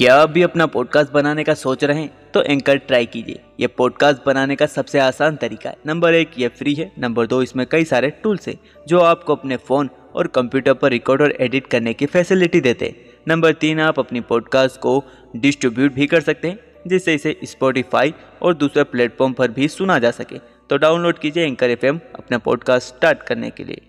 क्या आप भी अपना पॉडकास्ट बनाने का सोच रहे हैं तो एंकर ट्राई कीजिए। ये पॉडकास्ट बनाने का सबसे आसान तरीका है। नंबर एक, ये फ्री है। नंबर दो, इसमें कई सारे टूल्स हैं, जो आपको अपने फ़ोन और कंप्यूटर पर रिकॉर्ड और एडिट करने की फैसिलिटी देते हैं। नंबर तीन, आप अपनी पॉडकास्ट को डिस्ट्रीब्यूट भी कर सकते हैं, जिससे इसे स्पॉटिफाई और दूसरे प्लेटफॉर्म पर भी सुना जा सके। तो डाउनलोड कीजिए एंकर एफएम अपना पॉडकास्ट स्टार्ट करने के लिए।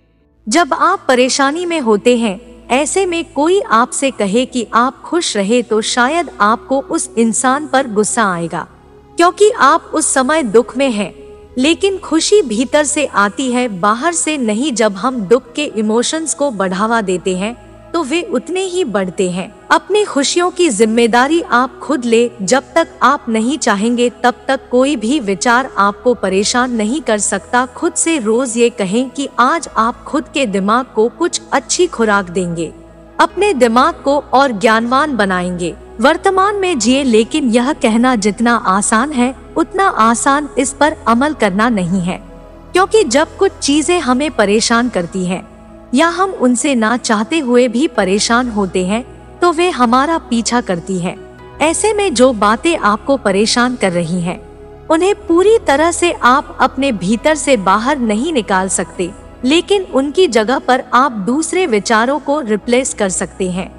जब आप परेशानी में होते हैं ऐसे में कोई आपसे कहे कि आप खुश रहे तो शायद आपको उस इंसान पर गुस्सा आएगा, क्योंकि आप उस समय दुख में हैं। लेकिन खुशी भीतर से आती है, बाहर से नहीं जब हम दुख के इमोशंस को बढ़ावा देते हैं तो वे उतने ही बढ़ते हैं। अपनी खुशियों की ज़िम्मेदारी आप खुद ले, जब तक आप नहीं चाहेंगे, तब तक कोई भी विचार आपको परेशान नहीं कर सकता। खुद से रोज ये कहें कि आज आप खुद के दिमाग को कुछ अच्छी खुराक देंगे। अपने दिमाग को और ज्ञानवान बनाएँगे। वर्तमान में जिए, लेकिन यह कहना जितना आसान है, उतना आसान इस पर अमल करना नहीं है। क्योंकि जब कुछ चीज़ें हमें परेशान करती हैं या हम उनसे ना चाहते हुए भी परेशान होते हैं तो वे हमारा पीछा करती हैं। ऐसे में जो बातें आपको परेशान कर रही हैं, उन्हें पूरी तरह से आप अपने भीतर से बाहर नहीं निकाल सकते लेकिन उनकी जगह पर आप दूसरे विचारों को रिप्लेस कर सकते हैं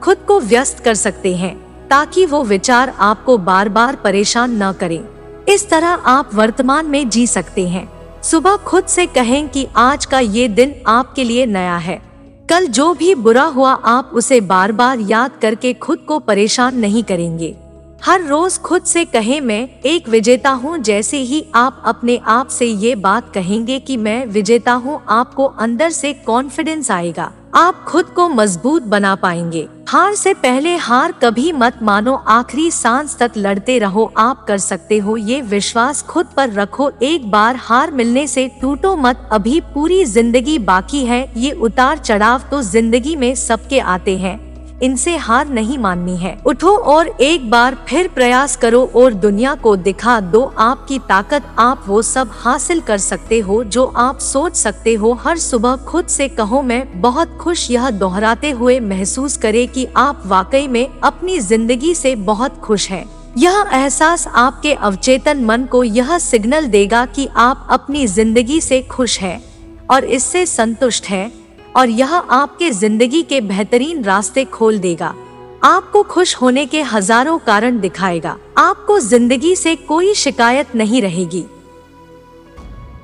खुद को व्यस्त कर सकते हैं ताकि वो विचार आपको बार बार परेशान न करें इस तरह आप वर्तमान में जी सकते हैं सुबह खुद से कहें कि आज का ये दिन आपके लिए नया है। कल जो भी बुरा हुआ, आप उसे बार बार याद करके खुद को परेशान नहीं करेंगे। हर रोज खुद से कहें, मैं एक विजेता हूँ, जैसे ही आप अपने आप से ये बात कहेंगे कि मैं विजेता हूँ, आपको अंदर से कॉन्फिडेंस आएगा। आप खुद को मज़बूत बना पाएँगे। हार से पहले हार कभी मत मानो, आखिरी सांस तक लड़ते रहो, आप कर सकते हो ये विश्वास खुद पर रखो, एक बार हार मिलने से टूटो मत, अभी पूरी ज़िंदगी बाकी है, ये उतार चढ़ाव तो ज़िंदगी में सबके आते हैं। इनसे हार नहीं माननी है। उठो और एक बार फिर प्रयास करो और दुनिया को दिखा दो, आपकी ताकत आप वो सब हासिल कर सकते हो जो आप सोच सकते हो। हर सुबह खुद से कहो, मैं बहुत खुश यह दोहराते हुए महसूस करे कि आप वाकई में अपनी ज़िंदगी से बहुत खुश हैं। यह एहसास आपके अवचेतन मन को यह सिग्नल देगा कि आप अपनी ज़िंदगी से खुश हैं और इससे संतुष्ट हैं। और यह आपके ज़िंदगी के बेहतरीन रास्ते खोल देगा। आपको खुश होने के हज़ारों कारण दिखाएगा। आपको ज़िंदगी से कोई शिकायत नहीं रहेगी।